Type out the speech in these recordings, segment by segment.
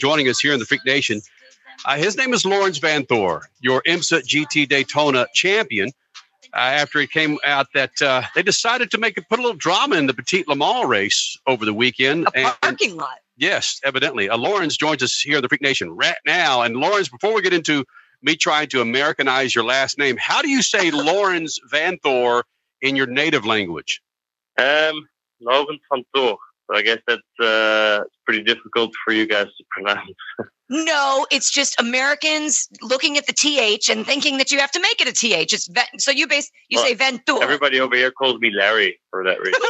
joining us here in the Freak Nation. Uh, his name is Laurens Vanthoor, your IMSA GT Daytona champion. Uh, after it came out that uh, they decided to make it put a little drama in the Petit Le Mans race over the weekend. A parking lot. Yes, evidently. Uh, Laurens joins us here in the Freak Nation right now. And Laurens, before we get into me trying to Americanize your last name, how do you say Laurens Vanthoor in your native language? Um, Laurens Vanthoor. So I guess that's uh, pretty difficult for you guys to pronounce. no, it's just Americans looking at the th and thinking that you have to make it a th. It's so you base you well, say Vanthoor. Everybody over here calls me Larry for that reason.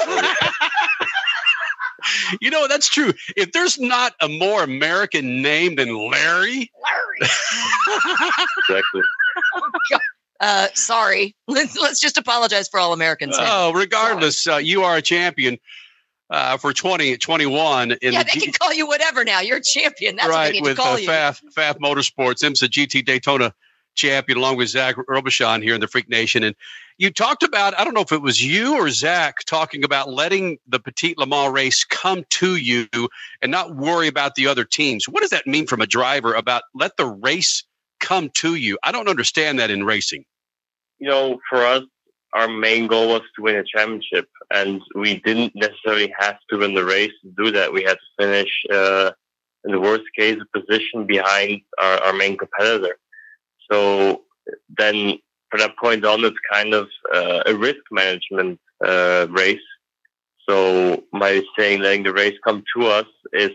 you know that's true. If there's not a more American name than Larry, Larry. exactly. Uh, sorry. Let's, let's just apologize for all Americans. Oh, regardless, uh, you are a champion uh, for 2021. In yeah, the they G- can call you whatever now. You're a champion. That's right, what they need with, to call uh, you. Pfaff, Pfaff Motorsports, IMSA GT Daytona champion, along with Zach Robichon here in the Freak Nation. And you talked about, I don't know if it was you or Zach talking about letting the Petit Le Mans race come to you and not worry about the other teams. What does that mean from a driver about let the race come to you? I don't understand that in racing. You know, for us, our main goal was to win a championship, and we didn't necessarily have to win the race to do that. We had to finish uh, in the worst case a position behind our, our main competitor. So then, from that point on, it's kind of uh, a risk management uh, race. So my saying letting the race come to us is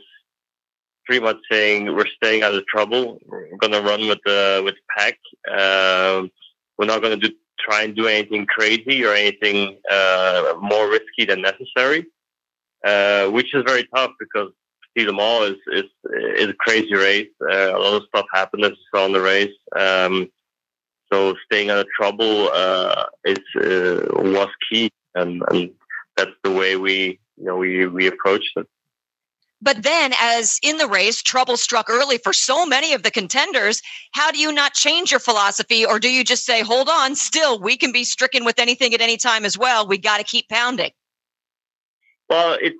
pretty much saying we're staying out of trouble. We're gonna run with the with pack. Um, we're not gonna do try and do anything crazy or anything uh, more risky than necessary, uh, which is very tough because Petit Le Mans is, is, is a crazy race. Uh, a lot of stuff happened as you saw in the race. Um, so staying out of trouble uh, is uh, was key, and, and that's the way we you know we we approached it. But then, as in the race, trouble struck early for so many of the contenders. How do you not change your philosophy, or do you just say, hold on, still, we can be stricken with anything at any time as well? We got to keep pounding. Well, it's,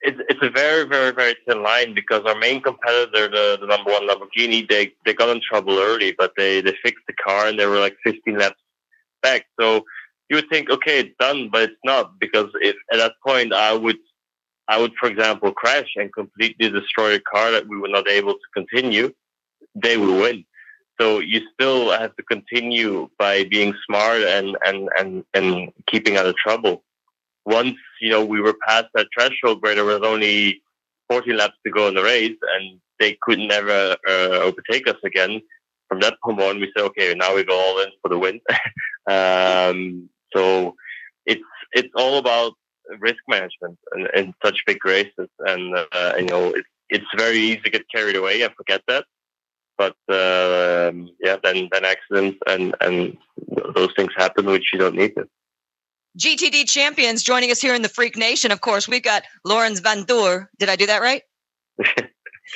it's it's a very, very, very thin line because our main competitor, the, the number one Lamborghini, they, they got in trouble early, but they, they fixed the car and they were like 15 laps back. So you would think, okay, it's done, but it's not because if at that point I would I would, for example, crash and completely destroy a car that we were not able to continue, they will win. So you still have to continue by being smart and, and, and, and keeping out of trouble. Once, you know, we were past that threshold where there was only 14 laps to go in the race and they could never uh, overtake us again. From that point on, we said, okay, now we go all in for the win. um, so it's, it's all about risk management in, in such big races, and uh, you know it, it's very easy to get carried away and forget that. But uh, yeah, then then accidents and and those things happen which you don't need to. GTD champions joining us here in the Freak Nation. Of course, we've got Laurens Vanthoor. Did I do that right?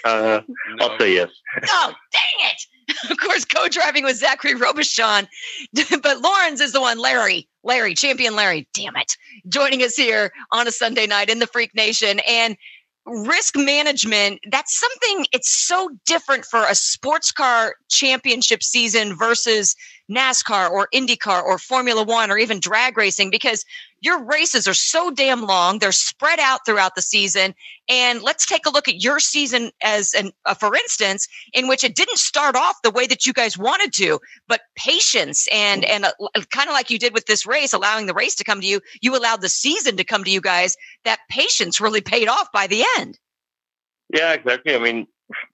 uh, no. I'll say yes. Oh, dang it! of course, co-driving with Zacharie Robichon, but Laurens is the one. Larry, Larry, champion Larry. Damn it! Joining us here on a Sunday night in the Freak Nation, and risk management that's something it's so different for a sports car championship season versus NASCAR or IndyCar or Formula One or even drag racing because your races are so damn long. They're spread out throughout the season. And let's take a look at your season as an, uh, for instance, in which it didn't start off the way that you guys wanted to, but patience and, and uh, kind of like you did with this race, allowing the race to come to you, you allowed the season to come to you guys. That patience really paid off by the end. Yeah, exactly. I mean,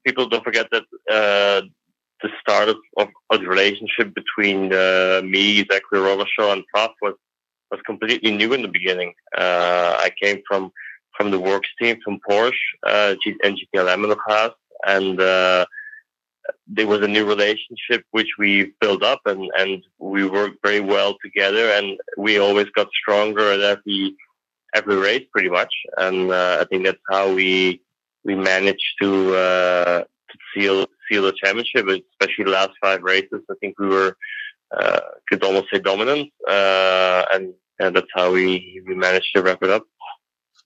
people don't forget that uh, the start of, of, of, the relationship between uh, me, Zacharie Robichon, and Pfaff was was completely new in the beginning. Uh, I came from from the works team from Porsche uh, and GPLM in the past, and uh, there was a new relationship which we built up, and and we worked very well together, and we always got stronger at every every race, pretty much. And uh, I think that's how we we managed to uh, to seal seal the championship, especially the last five races. I think we were could almost say dominant, uh, and and that's how we we managed to wrap it up.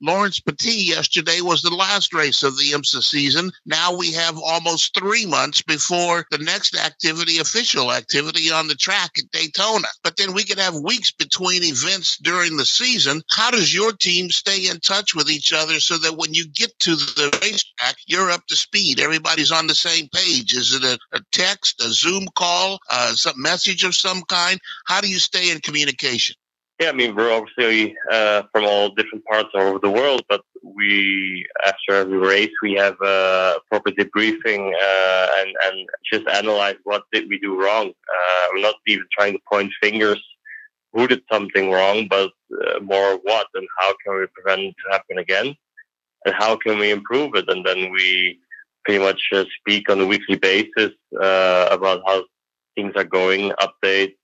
Laurens Petit yesterday was the last race of the IMSA season. Now we have almost three months before the next activity, official activity on the track at Daytona. But then we could have weeks between events during the season. How does your team stay in touch with each other so that when you get to the racetrack, you're up to speed? Everybody's on the same page. Is it a, a text, a Zoom call, uh, some message of some kind? How do you stay in communication? Yeah, I mean, we're obviously uh, from all different parts over the world, but we, after every race, we have a proper debriefing uh, and, and just analyze what did we do wrong. Uh, we're not even trying to point fingers who did something wrong, but uh, more what and how can we prevent it to happen again, and how can we improve it, and then we pretty much uh, speak on a weekly basis uh, about how things are going, updates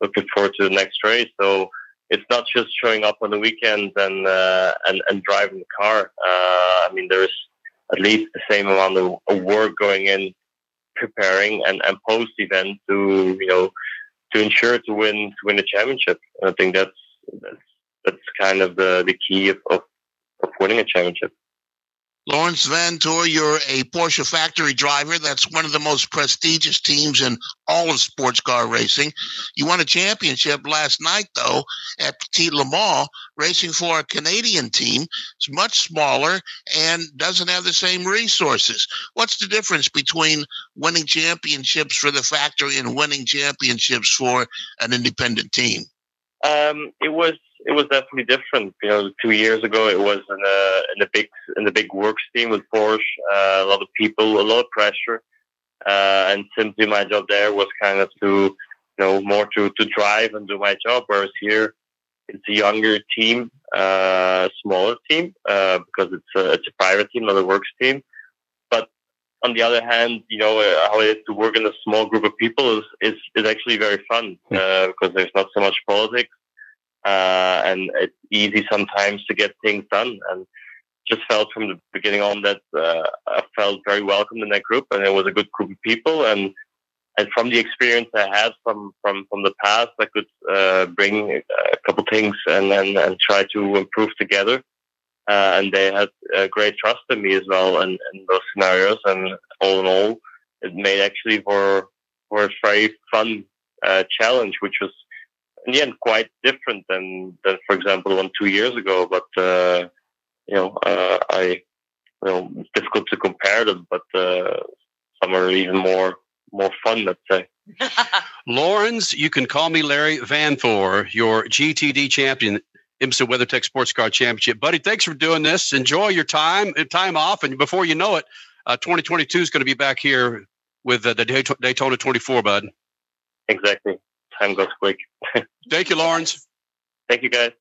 looking forward to the next race. So it's not just showing up on the weekends and uh, and and driving the car. Uh, I mean, there's at least the same amount of work going in preparing and, and post event to you know to ensure to win to win the championship. And I think that's that's that's kind of the the key of, of, of winning a championship. Laurens Vanthoor, you're a Porsche factory driver. That's one of the most prestigious teams in all of sports car racing. You won a championship last night, though, at Petit Le Mans, racing for a Canadian team. It's much smaller and doesn't have the same resources. What's the difference between winning championships for the factory and winning championships for an independent team? Um, it was it was definitely different. You know, two years ago it was in a in a big in the big works team with Porsche, uh, a lot of people, a lot of pressure, uh, and simply my job there was kind of to you know more to to drive and do my job. Whereas here it's a younger team, uh, smaller team uh, because it's a it's a private team, not a works team. On the other hand, you know uh, how it is to work in a small group of people is is, is actually very fun uh, because there's not so much politics uh, and it's easy sometimes to get things done. And just felt from the beginning on that uh, I felt very welcome in that group, and it was a good group of people. And and from the experience I had from from from the past, I could uh, bring a couple things and, and and try to improve together. Uh, and they had great trust in me as well, in, in those scenarios. And all in all, it made actually for for a very fun uh, challenge, which was in the end quite different than than for example one two years ago. But uh, you know, uh, I you know it's difficult to compare them, but uh, some are even more more fun, let's say. Laurens, you can call me Larry Vanthoor, your GTD champion, IMSA WeatherTech Sports Car Championship. Buddy, thanks for doing this. Enjoy your time time off, and before you know it, uh, 2022 is going to be back here with uh, the Daytona 24, bud. Exactly time goes quick. Thank you, Laurens. Thank you, guys.